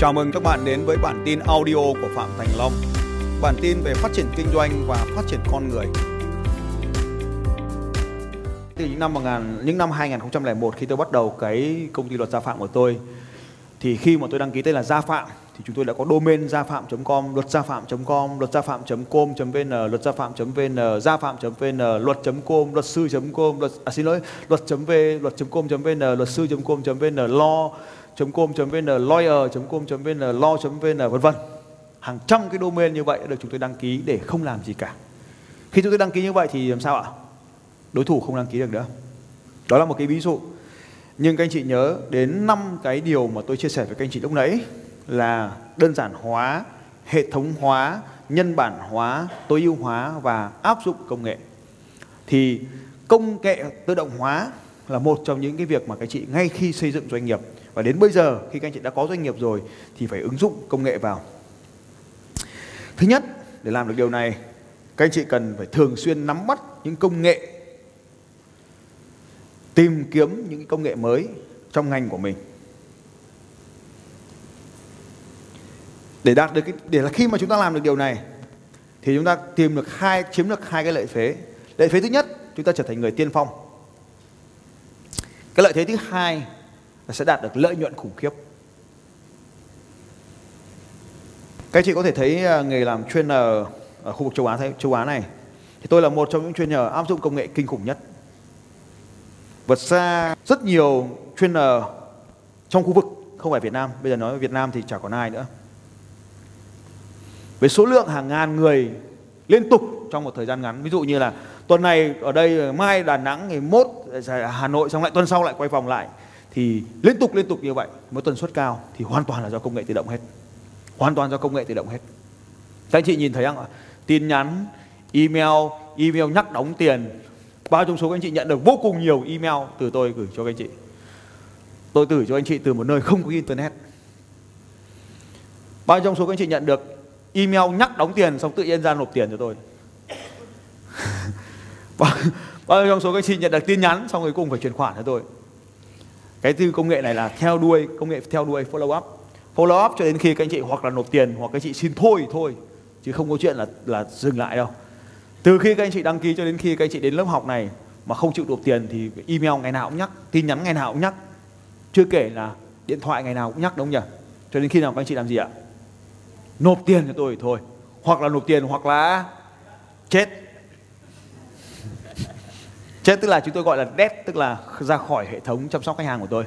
Chào mừng các bạn đến với bản tin audio của Phạm Thành Long. Bản tin về phát triển kinh doanh và phát triển con người. Từ những năm 1000, những năm 2001 khi tôi bắt đầu cái công ty luật gia phạm của tôi thì khi mà tôi đăng ký tên là Gia Phạm thì chúng tôi đã có domain gia phạm.com, luật gia phạm.com, luật gia phạm.com.vn, luật gia phạm.vn, gia phạm.vn, luật.com, luật sư.com, luật à, xin lỗi, luật.v, luật.com.vn, luật sư.com.vn, lo com.vn, lawyer.com.vn, law.vn vân vân. Hàng trăm cái domain như vậy đã được chúng tôi đăng ký để không làm gì cả. Khi chúng tôi đăng ký như vậy thì làm sao ạ? Đối thủ không đăng ký được nữa. Đó là một cái ví dụ. Nhưng các anh chị nhớ đến năm cái điều mà tôi chia sẻ với các anh chị lúc nãy là đơn giản hóa, hệ thống hóa, nhân bản hóa, tối ưu hóa và áp dụng công nghệ. Thì công nghệ tự động hóa là một trong những cái việc mà các chị ngay khi xây dựng doanh nghiệp và đến bây giờ khi các anh chị đã có doanh nghiệp rồi thì phải ứng dụng công nghệ vào. Thứ nhất, để làm được điều này, các anh chị cần phải thường xuyên nắm bắt những công nghệ tìm kiếm những công nghệ mới trong ngành của mình. Để đạt được cái để là khi mà chúng ta làm được điều này thì chúng ta tìm được hai chiếm được hai cái lợi thế. Lợi thế thứ nhất, chúng ta trở thành người tiên phong. Cái lợi thế thứ hai và sẽ đạt được lợi nhuận khủng khiếp. Các chị có thể thấy à, nghề làm chuyên ở khu vực châu Á châu Á này thì tôi là một trong những trainer áp dụng công nghệ kinh khủng nhất. Vượt xa rất nhiều trainer trong khu vực không phải Việt Nam, bây giờ nói Việt Nam thì chả còn ai nữa. Với số lượng hàng ngàn người liên tục trong một thời gian ngắn, ví dụ như là tuần này ở đây mai Đà Nẵng ngày mốt Hà Nội xong lại tuần sau lại quay vòng lại thì liên tục liên tục như vậy với tần suất cao thì hoàn toàn là do công nghệ tự động hết. Hoàn toàn do công nghệ tự động hết. Các anh chị nhìn thấy không ạ? Tin nhắn email email nhắc đóng tiền. Bao trong số các anh chị nhận được? Vô cùng nhiều email từ tôi gửi cho các anh chị. Tôi gửi cho anh chị từ một nơi không có internet. Bao trong số các anh chị nhận được? Email nhắc đóng tiền xong tự nhiên ra nộp tiền cho tôi. Bao, trong số các anh chị nhận được tin nhắn xong cuối cùng phải chuyển khoản cho tôi cái tư công nghệ này là theo đuôi, công nghệ theo đuôi follow up. Follow up cho đến khi các anh chị hoặc là nộp tiền, hoặc các anh chị xin thôi thôi, chứ không có chuyện là là dừng lại đâu. Từ khi các anh chị đăng ký cho đến khi các anh chị đến lớp học này mà không chịu nộp tiền thì email ngày nào cũng nhắc, tin nhắn ngày nào cũng nhắc. Chưa kể là điện thoại ngày nào cũng nhắc, đúng không nhỉ? Cho đến khi nào các anh chị làm gì ạ? Nộp tiền cho tôi thôi. Hoặc là nộp tiền, hoặc là chết chết tức là chúng tôi gọi là dead tức là ra khỏi hệ thống chăm sóc khách hàng của tôi.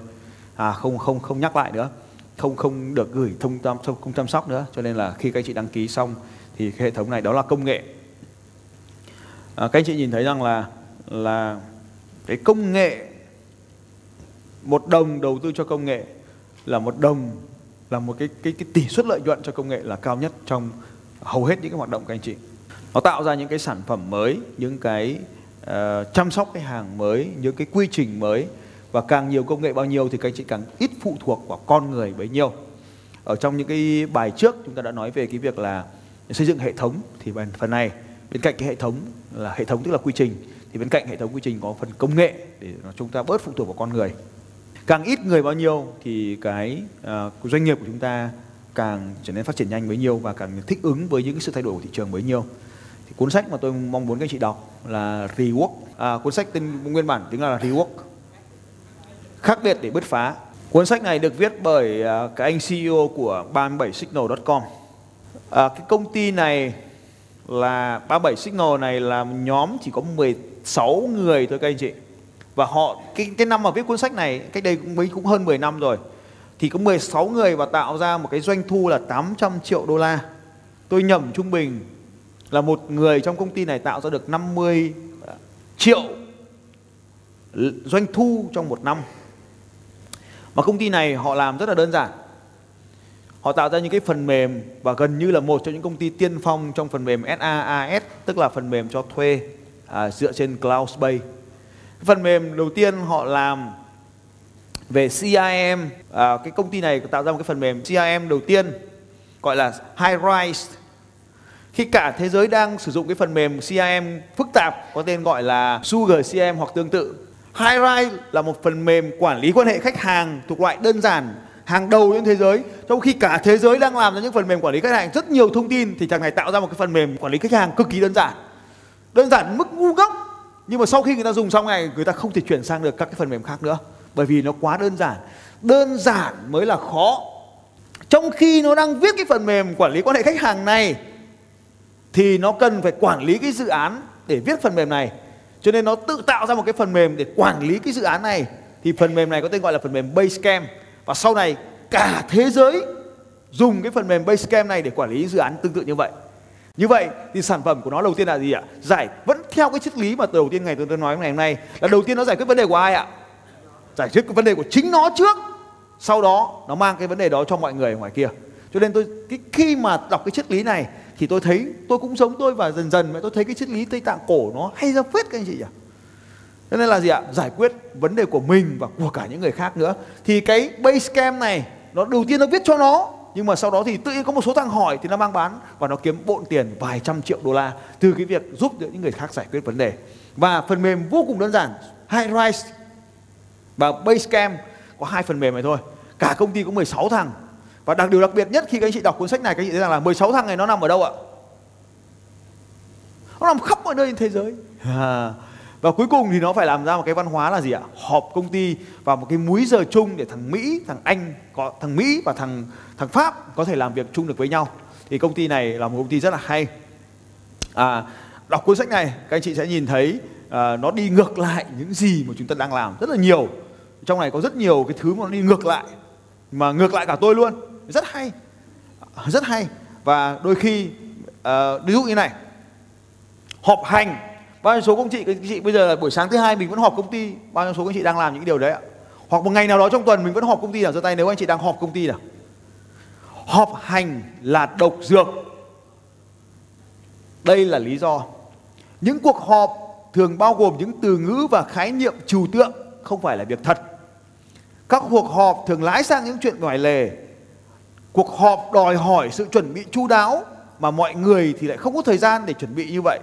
À không không không nhắc lại nữa. Không không được gửi thông tam không chăm sóc nữa. Cho nên là khi các anh chị đăng ký xong thì cái hệ thống này đó là công nghệ. À, các anh chị nhìn thấy rằng là là cái công nghệ một đồng đầu tư cho công nghệ là một đồng là một cái cái cái tỷ suất lợi nhuận cho công nghệ là cao nhất trong hầu hết những cái hoạt động các anh chị. Nó tạo ra những cái sản phẩm mới những cái uh, chăm sóc cái hàng mới những cái quy trình mới. Và càng nhiều công nghệ bao nhiêu thì các anh chị càng ít phụ thuộc vào con người bấy nhiêu. Ở trong những cái bài trước chúng ta đã nói về cái việc là xây dựng hệ thống thì phần này bên cạnh cái hệ thống là hệ thống tức là quy trình thì bên cạnh hệ thống quy trình có phần công nghệ để chúng ta bớt phụ thuộc vào con người. Càng ít người bao nhiêu thì cái uh, doanh nghiệp của chúng ta càng trở nên phát triển nhanh bấy nhiêu và càng thích ứng với những sự thay đổi của thị trường bấy nhiêu thì cuốn sách mà tôi mong muốn các anh chị đọc là Rework. À, cuốn sách tên nguyên bản tiếng là Rework. Khác biệt để bứt phá. Cuốn sách này được viết bởi à, cái anh CEO của 37signal.com. À, cái công ty này là 37 Signal này là nhóm chỉ có 16 người thôi các anh chị. Và họ cái cái năm mà viết cuốn sách này cách đây cũng mấy cũng hơn 10 năm rồi. Thì có 16 người và tạo ra một cái doanh thu là 800 triệu đô la. Tôi nhầm trung bình là một người trong công ty này tạo ra được 50 à, triệu doanh thu trong một năm. Mà công ty này họ làm rất là đơn giản. Họ tạo ra những cái phần mềm và gần như là một trong những công ty tiên phong trong phần mềm SaaS, tức là phần mềm cho thuê à, dựa trên cloud space. Phần mềm đầu tiên họ làm về CRM, à, cái công ty này tạo ra một cái phần mềm CRM đầu tiên gọi là HighRise khi cả thế giới đang sử dụng cái phần mềm CRM phức tạp, có tên gọi là Sugar CRM hoặc tương tự. HiRai là một phần mềm quản lý quan hệ khách hàng thuộc loại đơn giản, hàng đầu trên thế giới. Trong khi cả thế giới đang làm ra những phần mềm quản lý khách hàng, rất nhiều thông tin thì thằng này tạo ra một cái phần mềm quản lý khách hàng cực kỳ đơn giản. Đơn giản mức ngu ngốc, nhưng mà sau khi người ta dùng xong này, người ta không thể chuyển sang được các cái phần mềm khác nữa, bởi vì nó quá đơn giản. Đơn giản mới là khó. Trong khi nó đang viết cái phần mềm quản lý quan hệ khách hàng này thì nó cần phải quản lý cái dự án để viết phần mềm này. Cho nên nó tự tạo ra một cái phần mềm để quản lý cái dự án này. Thì phần mềm này có tên gọi là phần mềm Basecamp. Và sau này, cả thế giới dùng cái phần mềm Basecamp này để quản lý dự án tương tự như vậy. Như vậy thì sản phẩm của nó đầu tiên là gì ạ? Giải, vẫn theo cái triết lý mà đầu tiên ngày tôi nói ngày hôm nay, là đầu tiên nó giải quyết vấn đề của ai ạ? Giải quyết cái vấn đề của chính nó trước. Sau đó, nó mang cái vấn đề đó cho mọi người ở ngoài kia. Cho nên tôi, cái khi mà đọc cái triết lý này thì tôi thấy, tôi cũng giống tôi và dần dần mà tôi thấy cái triết lý tây tạng cổ nó hay ra phết các anh chị nhỉ? Cho nên là gì ạ? Giải quyết vấn đề của mình và của cả những người khác nữa. Thì cái base camp này, nó đầu tiên nó viết cho nó, nhưng mà sau đó thì tự nhiên có một số thằng hỏi thì nó mang bán và nó kiếm bộn tiền vài trăm triệu đô la từ cái việc giúp đỡ những người khác giải quyết vấn đề. Và phần mềm vô cùng đơn giản Highrise và Basecamp có hai phần mềm này thôi. Cả công ty có 16 thằng và đặc điều đặc biệt nhất khi các anh chị đọc cuốn sách này các anh chị thấy rằng là 16 thằng này nó nằm ở đâu ạ? Nó nằm khắp mọi nơi trên thế giới. À. và cuối cùng thì nó phải làm ra một cái văn hóa là gì ạ? Họp công ty vào một cái múi giờ chung để thằng Mỹ thằng Anh có thằng Mỹ và thằng thằng Pháp có thể làm việc chung được với nhau. Thì công ty này là một công ty rất là hay. À, đọc cuốn sách này các anh chị sẽ nhìn thấy à, nó đi ngược lại những gì mà chúng ta đang làm rất là nhiều. Trong này có rất nhiều cái thứ mà nó đi ngược lại mà ngược lại cả tôi luôn rất hay. Rất hay. Và đôi khi uh, ví dụ như này. Họp hành. Bao nhiêu số công chị các chị bây giờ là buổi sáng thứ hai mình vẫn họp công ty bao nhiêu số các chị đang làm những điều đấy ạ. Hoặc một ngày nào đó trong tuần mình vẫn họp công ty nào giơ tay nếu anh chị đang họp công ty nào. Họp hành là độc dược. Đây là lý do. Những cuộc họp thường bao gồm những từ ngữ và khái niệm trừu tượng không phải là việc thật. Các cuộc họp thường lái sang những chuyện ngoài lề cuộc họp đòi hỏi sự chuẩn bị chu đáo mà mọi người thì lại không có thời gian để chuẩn bị như vậy.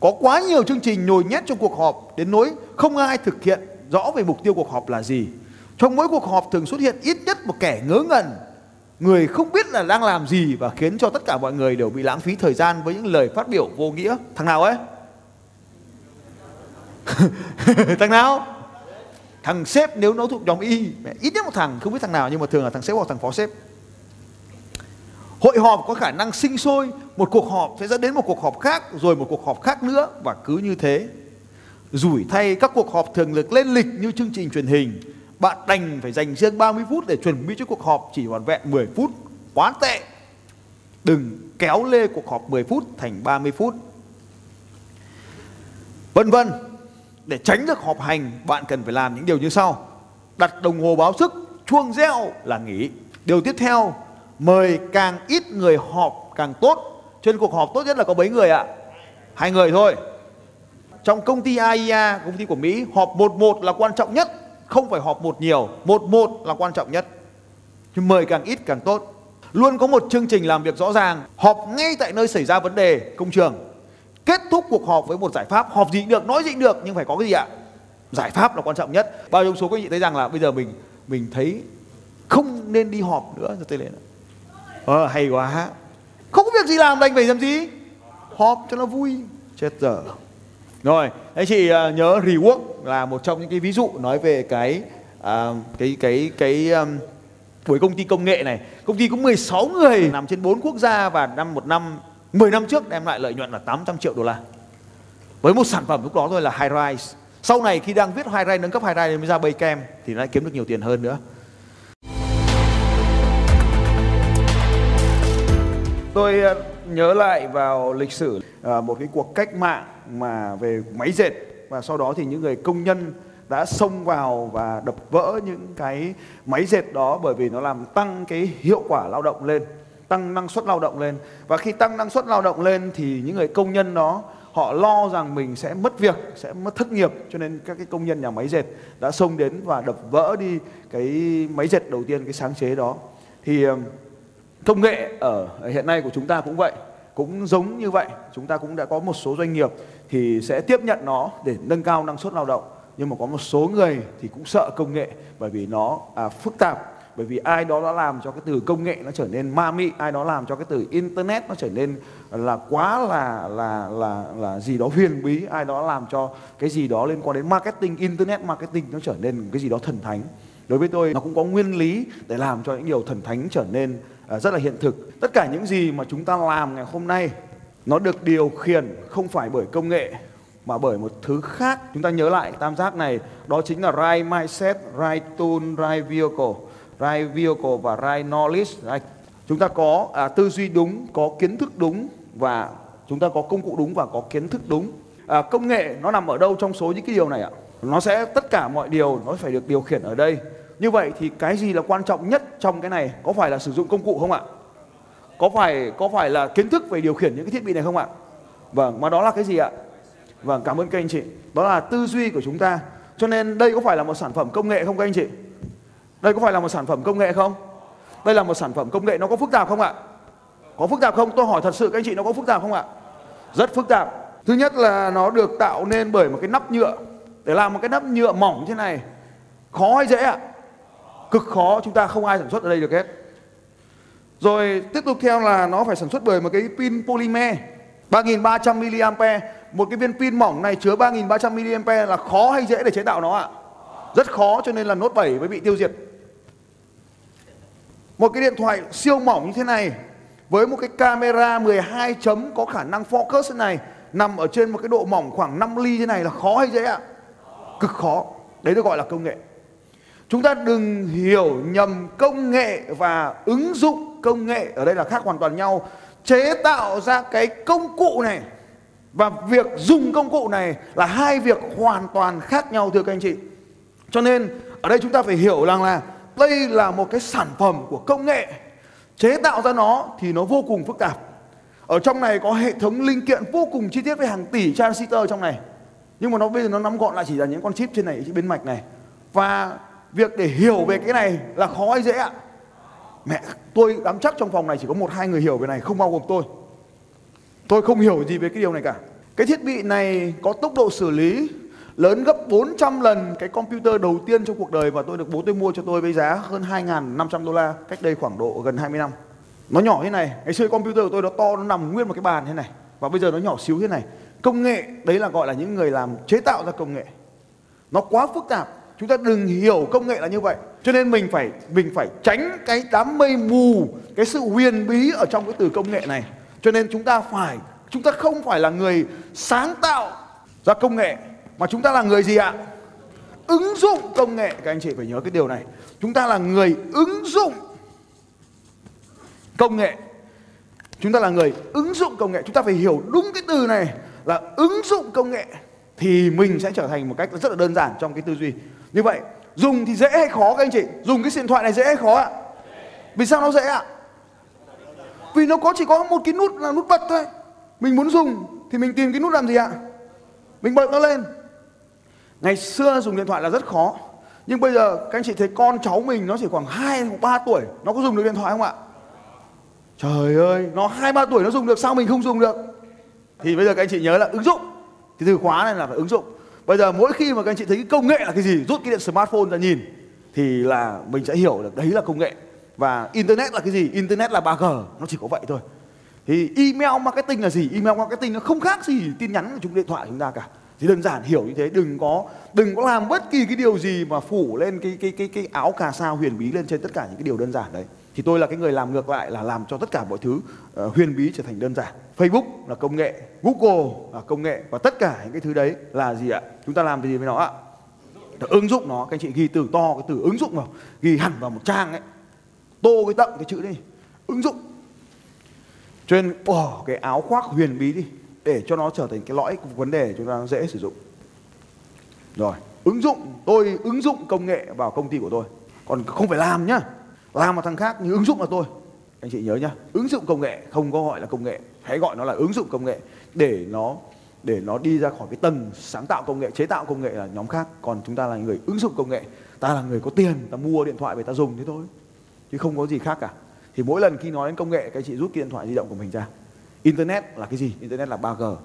Có quá nhiều chương trình nhồi nhét trong cuộc họp đến nỗi không ai thực hiện rõ về mục tiêu cuộc họp là gì. Trong mỗi cuộc họp thường xuất hiện ít nhất một kẻ ngớ ngẩn, người không biết là đang làm gì và khiến cho tất cả mọi người đều bị lãng phí thời gian với những lời phát biểu vô nghĩa. Thằng nào ấy? Thằng nào? Thằng sếp nếu nó thuộc nhóm y. Ít nhất một thằng, không biết thằng nào nhưng mà thường là thằng sếp hoặc thằng phó sếp hội họp có khả năng sinh sôi, một cuộc họp sẽ dẫn đến một cuộc họp khác, rồi một cuộc họp khác nữa, và cứ như thế. Rủi thay các cuộc họp thường được lên lịch như chương trình truyền hình. Bạn đành phải dành riêng 30 phút để chuẩn bị cho cuộc họp chỉ hoàn vẹn 10 phút. Quá tệ! Đừng kéo lê cuộc họp 10 phút thành 30 phút. Vân vân, để tránh được họp hành, bạn cần phải làm những điều như sau. Đặt đồng hồ báo thức chuông reo là nghỉ. Điều tiếp theo mời càng ít người họp càng tốt. Trên cuộc họp tốt nhất là có mấy người ạ? Hai người thôi. Trong công ty AIA công ty của Mỹ, họp một một là quan trọng nhất, không phải họp một nhiều. Một một là quan trọng nhất. Nhưng mời càng ít càng tốt. Luôn có một chương trình làm việc rõ ràng, họp ngay tại nơi xảy ra vấn đề, công trường. Kết thúc cuộc họp với một giải pháp, họp gì cũng được, nói gì cũng được, nhưng phải có cái gì ạ? Giải pháp là quan trọng nhất. Bao nhiêu số các anh chị thấy rằng là bây giờ mình mình thấy không nên đi họp nữa cho tôi lên ờ hay quá. Không có việc gì làm đành phải làm gì? Họp cho nó vui. Chết giờ rồi anh chị uh, nhớ rework là một trong những cái ví dụ nói về cái uh, cái cái cái um, buổi công ty công nghệ này. Công ty có 16 người nằm trên 4 quốc gia và năm một năm 10 năm trước đem lại lợi nhuận là 800 triệu đô la. Với một sản phẩm lúc đó thôi là high rise. Sau này khi đang viết high rise nâng cấp high rise mới ra Baycam thì nó lại kiếm được nhiều tiền hơn nữa tôi ờ, nhớ lại vào lịch sử ờ, một cái cuộc cách mạng mà về máy dệt. Và sau đó thì những người công nhân đã xông vào và đập vỡ những cái máy dệt đó bởi vì nó làm tăng cái hiệu quả lao động lên, tăng năng suất lao động lên. Và khi tăng năng suất lao động lên thì những người công nhân đó, họ lo rằng mình sẽ mất việc, sẽ mất thất nghiệp. Cho nên các cái công nhân nhà máy dệt đã xông đến và đập vỡ đi cái máy dệt đầu tiên, cái sáng chế đó. Thì ờ, công nghệ ở hiện nay của chúng ta cũng vậy cũng giống như vậy. Chúng ta cũng đã có một số doanh nghiệp thì sẽ tiếp nhận nó để nâng cao năng suất lao động. Nhưng mà có một số người thì cũng sợ công nghệ bởi vì nó à, phức tạp. Bởi vì ai đó đã làm cho cái từ công nghệ nó trở nên ma mị ai đó làm cho cái từ internet nó trở nên là quá là là là là gì đó huyền bí ai đó làm cho cái gì đó liên quan đến marketing internet marketing nó trở nên cái gì đó thần thánh. Đối với tôi nó cũng có nguyên lý để làm cho những điều thần thánh trở nên Ờ, rất là hiện thực. Tất cả những gì mà chúng ta làm ngày hôm nay nó được điều khiển không phải bởi công nghệ mà bởi một thứ khác. Chúng ta nhớ lại tam giác này đó chính là right mindset right tool right vehicle right vehicle và right knowledge. Right. chúng ta có à, tư duy đúng có kiến thức đúng và chúng ta có công cụ đúng và có kiến thức đúng. À, công nghệ nó nằm ở đâu trong số những cái điều này ạ? Nó sẽ tất cả mọi điều nó phải được điều khiển ở đây như vậy thì cái gì là quan trọng nhất trong cái này? Có phải là sử dụng công cụ không ạ? Có phải có phải là kiến thức về điều khiển những cái thiết bị này không ạ? Vâng mà đó là cái gì ạ? Vâng cảm ơn các anh chị. Đó là tư duy của chúng ta. Cho nên đây có phải là một sản phẩm công nghệ không các anh chị? Đây có phải là một sản phẩm công nghệ không? Đây là một sản phẩm công nghệ nó có phức tạp không ạ? Có phức tạp không? Tôi hỏi thật sự các anh chị, nó có phức tạp không ạ? Rất phức tạp. Thứ nhất là nó được tạo nên bởi một cái nắp nhựa. Để làm một cái nắp nhựa mỏng thế này, khó hay dễ ạ? Cực khó, chúng ta không ai sản xuất ở đây được hết. Rồi tiếp tục theo là nó phải sản xuất bởi một cái pin polymer 3300 mAh một cái viên pin mỏng này chứa 3300 mAh là khó hay dễ để chế tạo nó ạ? Rất khó, cho nên là nốt 7 mới bị tiêu diệt. Một cái điện thoại siêu mỏng như thế này, với một cái camera 12 chấm có khả năng focus thế này, nằm ở trên một cái độ mỏng khoảng 5 ly thế này là khó hay dễ ạ? Cực khó. Đấy được gọi là công nghệ chúng ta đừng hiểu nhầm công nghệ và ứng dụng công nghệ ở đây là khác hoàn toàn nhau. Chế tạo ra cái công cụ này và việc dùng công cụ này là hai việc hoàn toàn khác nhau, thưa các anh chị. Cho nên, ở đây chúng ta phải hiểu rằng là đây là một cái sản phẩm của công nghệ. Chế tạo ra nó thì nó vô cùng phức tạp. Ở trong này có hệ thống linh kiện vô cùng chi tiết với hàng tỷ transistor trong này. Nhưng mà nó bây giờ nó nắm gọn lại chỉ là những con chip trên này trên bên mạch này. Và việc để hiểu về cái này là khó hay dễ ạ mẹ tôi dám chắc trong phòng này chỉ có một hai người hiểu về này không bao gồm tôi tôi không hiểu gì về cái điều này cả cái thiết bị này có tốc độ xử lý lớn gấp 400 lần cái computer đầu tiên trong cuộc đời và tôi được bố tôi mua cho tôi với giá hơn 2.500 đô la cách đây khoảng độ gần 20 năm. Nó nhỏ thế này, ngày xưa computer của tôi nó to nó nằm nguyên một cái bàn thế này và bây giờ nó nhỏ xíu thế này. Công nghệ đấy là gọi là những người làm chế tạo ra công nghệ. Nó quá phức tạp. Chúng ta đừng hiểu công nghệ là như vậy. Cho nên mình phải mình phải tránh cái đám mây mù, cái sự huyền bí ở trong cái từ công nghệ này. Cho nên chúng ta phải chúng ta không phải là người sáng tạo ra công nghệ mà chúng ta là người gì ạ? Ứng dụng công nghệ. Các anh chị phải nhớ cái điều này. Chúng ta là người ứng dụng công nghệ. Chúng ta là người ứng dụng công nghệ. Chúng ta phải hiểu đúng cái từ này là ứng dụng công nghệ thì mình sẽ trở thành một cách rất là đơn giản trong cái tư duy như vậy dùng thì dễ hay khó các anh chị dùng cái điện thoại này dễ hay khó ạ vì sao nó dễ ạ vì nó có chỉ có một cái nút là nút bật thôi mình muốn dùng thì mình tìm cái nút làm gì ạ mình bật nó lên Ngày xưa dùng điện thoại là rất khó Nhưng bây giờ các anh chị thấy con cháu mình nó chỉ khoảng 2 hoặc 3 tuổi Nó có dùng được điện thoại không ạ? Trời ơi, nó 2 3 tuổi nó dùng được sao mình không dùng được? Thì bây giờ các anh chị nhớ là ứng dụng. Thì từ khóa này là phải ứng dụng. Bây giờ mỗi khi mà các anh chị thấy cái công nghệ là cái gì, rút cái điện smartphone ra nhìn thì là mình sẽ hiểu được đấy là công nghệ. Và internet là cái gì? Internet là 3G, nó chỉ có vậy thôi. Thì email marketing là gì? Email marketing nó không khác gì tin nhắn của chúng điện thoại chúng ta cả thì đơn giản hiểu như thế đừng có đừng có làm bất kỳ cái điều gì mà phủ lên cái cái cái cái áo cà sa huyền bí lên trên tất cả những cái điều đơn giản đấy thì tôi là cái người làm ngược lại là làm cho tất cả mọi thứ uh, huyền bí trở thành đơn giản. Facebook là công nghệ Google là công nghệ và tất cả những cái thứ đấy là gì ạ? Chúng ta làm cái gì với nó ạ? Ứng dụng nó các anh chị ghi từ to cái từ ứng dụng vào ghi hẳn vào một trang ấy. Tô cái tậm cái chữ đi ứng dụng. Cho nên bỏ cái áo khoác huyền bí đi để cho nó trở thành cái lõi của vấn đề chúng ta dễ sử dụng. Rồi ứng dụng tôi ứng dụng công nghệ vào công ty của tôi. Còn không phải làm nhá làm một thằng khác nhưng ứng dụng là tôi anh chị nhớ nhá, ứng dụng công nghệ không có gọi là công nghệ hãy gọi nó là ứng dụng công nghệ để nó để nó đi ra khỏi cái tầng sáng tạo công nghệ, chế tạo công nghệ là nhóm khác còn chúng ta là người ứng dụng công nghệ ta là người có tiền, ta mua điện thoại về ta dùng thế thôi chứ không có gì khác cả thì mỗi lần khi nói đến công nghệ, các anh chị rút cái điện thoại di động của mình ra Internet là cái gì? Internet là 3G.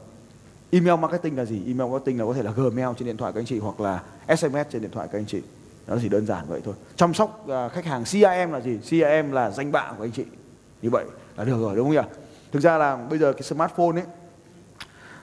Email marketing là gì? Email marketing là có thể là Gmail trên điện thoại các anh chị, hoặc là SMS trên điện thoại các anh chị nó chỉ đơn giản vậy thôi. Chăm sóc à, khách hàng CRM là gì? CRM là danh bạ của anh chị. Như vậy là được rồi đúng không nhỉ? Thực ra là bây giờ cái smartphone ấy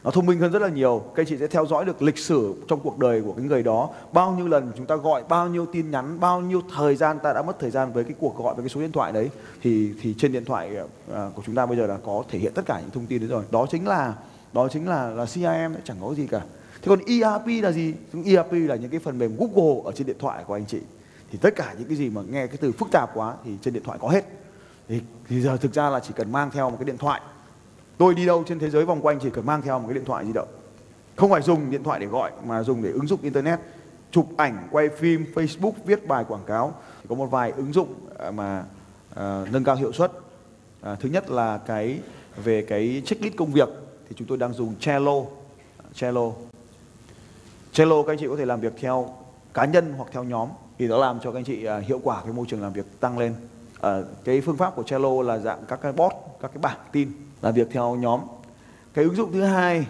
nó thông minh hơn rất là nhiều. Các anh chị sẽ theo dõi được lịch sử trong cuộc đời của cái người đó. Bao nhiêu lần chúng ta gọi bao nhiêu tin nhắn bao nhiêu thời gian ta đã mất thời gian với cái cuộc gọi với cái số điện thoại đấy thì thì trên điện thoại à, của chúng ta bây giờ là có thể hiện tất cả những thông tin đấy rồi. Đó chính là đó chính là là CRM đấy, chẳng có gì cả thế còn ERP là gì? ERP là những cái phần mềm Google ở trên điện thoại của anh chị. Thì tất cả những cái gì mà nghe cái từ phức tạp quá thì trên điện thoại có hết. Thì, thì giờ thực ra là chỉ cần mang theo một cái điện thoại. Tôi đi đâu trên thế giới vòng quanh chỉ cần mang theo một cái điện thoại di động. Không phải dùng điện thoại để gọi mà dùng để ứng dụng internet. Chụp ảnh quay phim facebook viết bài quảng cáo. Thì có một vài ứng dụng à, mà à, nâng cao hiệu suất. À, thứ nhất là cái về cái checklist công việc. Thì chúng tôi đang dùng Trello. Trello. Trello các anh chị có thể làm việc theo cá nhân hoặc theo nhóm. Thì nó làm cho các anh chị uh, hiệu quả cái môi trường làm việc tăng lên. Uh, cái phương pháp của Trello là dạng các cái bot các cái bảng tin làm việc theo nhóm. Cái ứng dụng thứ hai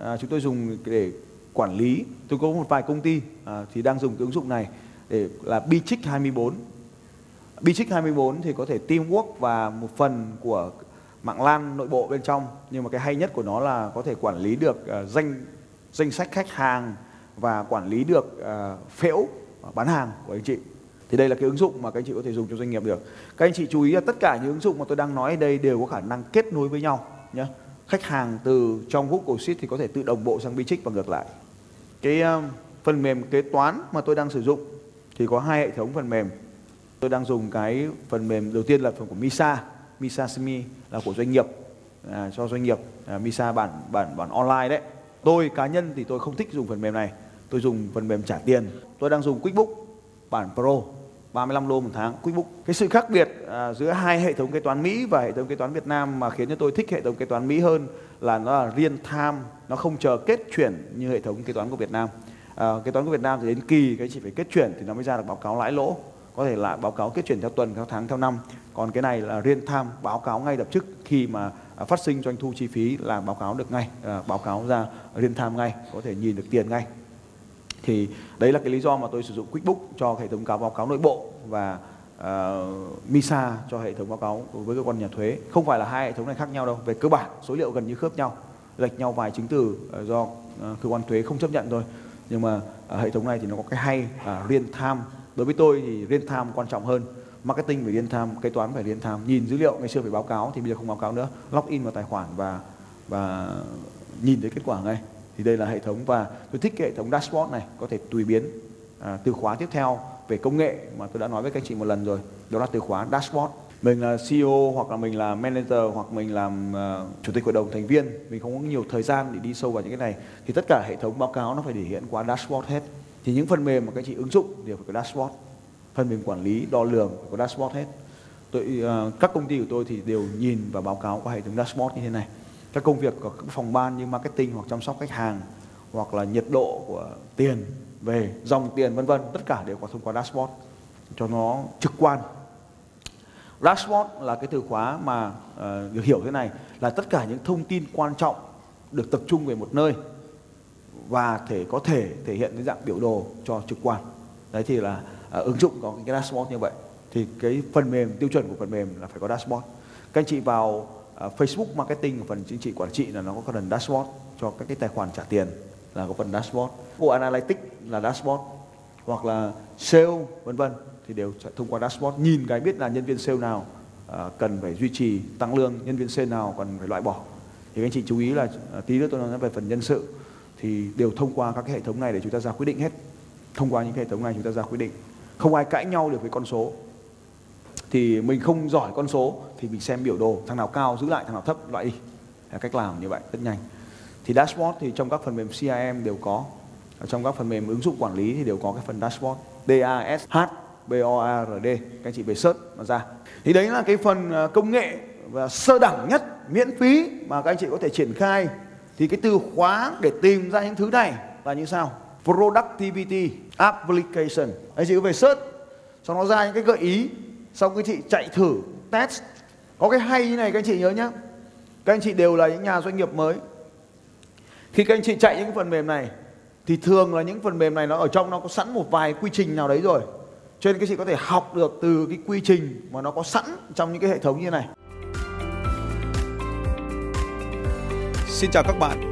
uh, chúng tôi dùng để quản lý. Tôi có một vài công ty uh, thì đang dùng cái ứng dụng này để là Bichick 24 Bichick 24 thì có thể teamwork và một phần của mạng LAN nội bộ bên trong. Nhưng mà cái hay nhất của nó là có thể quản lý được uh, danh danh sách khách hàng và quản lý được uh, phễu bán hàng của anh chị. Thì đây là cái ứng dụng mà các anh chị có thể dùng cho doanh nghiệp được. Các anh chị chú ý là tất cả những ứng dụng mà tôi đang nói ở đây đều có khả năng kết nối với nhau nhé khách hàng từ trong Google Sheet thì có thể tự đồng bộ sang Bitrix và ngược lại. Cái uh, phần mềm kế toán mà tôi đang sử dụng thì có hai hệ thống phần mềm. Tôi đang dùng cái phần mềm đầu tiên là phần của Misa. Misa Semi là của doanh nghiệp à, cho doanh nghiệp à, Misa bản bản bản online đấy tôi cá nhân thì tôi không thích dùng phần mềm này tôi dùng phần mềm trả tiền tôi đang dùng QuickBook bản Pro 35 đô một tháng QuickBook. Cái sự khác biệt à, giữa hai hệ thống kế toán Mỹ và hệ thống kế toán Việt Nam mà khiến cho tôi thích hệ thống kế toán Mỹ hơn là nó là real time, nó không chờ kết chuyển như hệ thống kế toán của Việt Nam. À, kế toán của Việt Nam thì đến kỳ cái chỉ phải kết chuyển thì nó mới ra được báo cáo lãi lỗ. Có thể là báo cáo kết chuyển theo tuần, theo tháng, theo năm. Còn cái này là real time, báo cáo ngay lập tức khi mà À, phát sinh doanh thu chi phí là báo cáo được ngay, à, báo cáo ra real time ngay, có thể nhìn được tiền ngay. Thì đấy là cái lý do mà tôi sử dụng QuickBook cho hệ thống cáo báo cáo nội bộ và uh, MISA cho hệ thống báo cáo với cơ quan nhà thuế. Không phải là hai hệ thống này khác nhau đâu về cơ bản số liệu gần như khớp nhau lệch nhau vài chứng từ uh, do uh, cơ quan thuế không chấp nhận thôi. Nhưng mà uh, hệ thống này thì nó có cái hay uh, real time. Đối với tôi thì real time quan trọng hơn marketing phải liên tham, kế toán phải liên tham, nhìn dữ liệu ngày xưa phải báo cáo thì bây giờ không báo cáo nữa. Login vào tài khoản và và nhìn thấy kết quả ngay. Thì đây là hệ thống và tôi thích cái hệ thống dashboard này có thể tùy biến à, từ khóa tiếp theo về công nghệ mà tôi đã nói với các chị một lần rồi. Đó là từ khóa dashboard. Mình là CEO hoặc là mình là manager hoặc mình làm uh, chủ tịch hội đồng thành viên mình không có nhiều thời gian để đi sâu vào những cái này. Thì tất cả hệ thống báo cáo nó phải thể hiện qua dashboard hết. Thì những phần mềm mà các chị ứng dụng đều phải có dashboard phần mềm quản lý đo lường có dashboard hết. Tôi uh, các công ty của tôi thì đều nhìn và báo cáo qua hệ thống dashboard như thế này. Các công việc của các phòng ban như marketing hoặc chăm sóc khách hàng hoặc là nhiệt độ của tiền về dòng tiền vân vân tất cả đều có thông qua dashboard cho nó trực quan. Dashboard là cái từ khóa mà uh, được hiểu thế này là tất cả những thông tin quan trọng được tập trung về một nơi và thể có thể thể hiện dưới dạng biểu đồ cho trực quan. Đấy thì là uh, ứng dụng có cái dashboard như vậy thì cái phần mềm tiêu chuẩn của phần mềm là phải có dashboard các anh chị vào uh, Facebook marketing phần chính trị quản trị là nó có phần dashboard cho các cái tài khoản trả tiền là có phần dashboard. Google Analytics là dashboard hoặc là sale vân vân thì đều thông qua dashboard nhìn cái biết là nhân viên sale nào ờ, cần phải duy trì tăng lương, nhân viên sale nào cần phải loại bỏ. Thì các anh chị chú ý là tí nữa tôi nói về phần nhân sự thì đều thông qua các cái hệ thống này để chúng ta ra quyết định hết. Thông qua những cái hệ thống này chúng ta ra quyết định. Không ai cãi nhau được với con số. Thì mình không giỏi con số thì mình xem biểu đồ, thằng nào cao giữ lại, thằng nào thấp loại đi. Là cách làm như vậy, rất nhanh. Thì dashboard thì trong các phần mềm CRM đều có. Ở trong các phần mềm ứng dụng quản lý thì đều có cái phần dashboard. D A S H B O R D, các anh chị về search nó ra. Thì đấy là cái phần à, công nghệ và sơ đẳng nhất, miễn phí mà các anh chị có thể triển khai. Thì cái từ khóa để tìm ra những thứ này là như sau productivity application. Anh chị cứ về search, xong nó ra những cái gợi ý, xong các chị chạy thử test. Có cái hay như này, các anh chị nhớ nhé các anh chị đều là những nhà doanh nghiệp mới. Khi các anh chị chạy những phần mềm này, thì thường là những phần mềm này nó ở trong nó có sẵn một vài quy trình nào đấy rồi. Cho nên các chị có thể học được từ cái quy trình mà nó có sẵn trong những cái hệ thống như này. Xin chào các bạn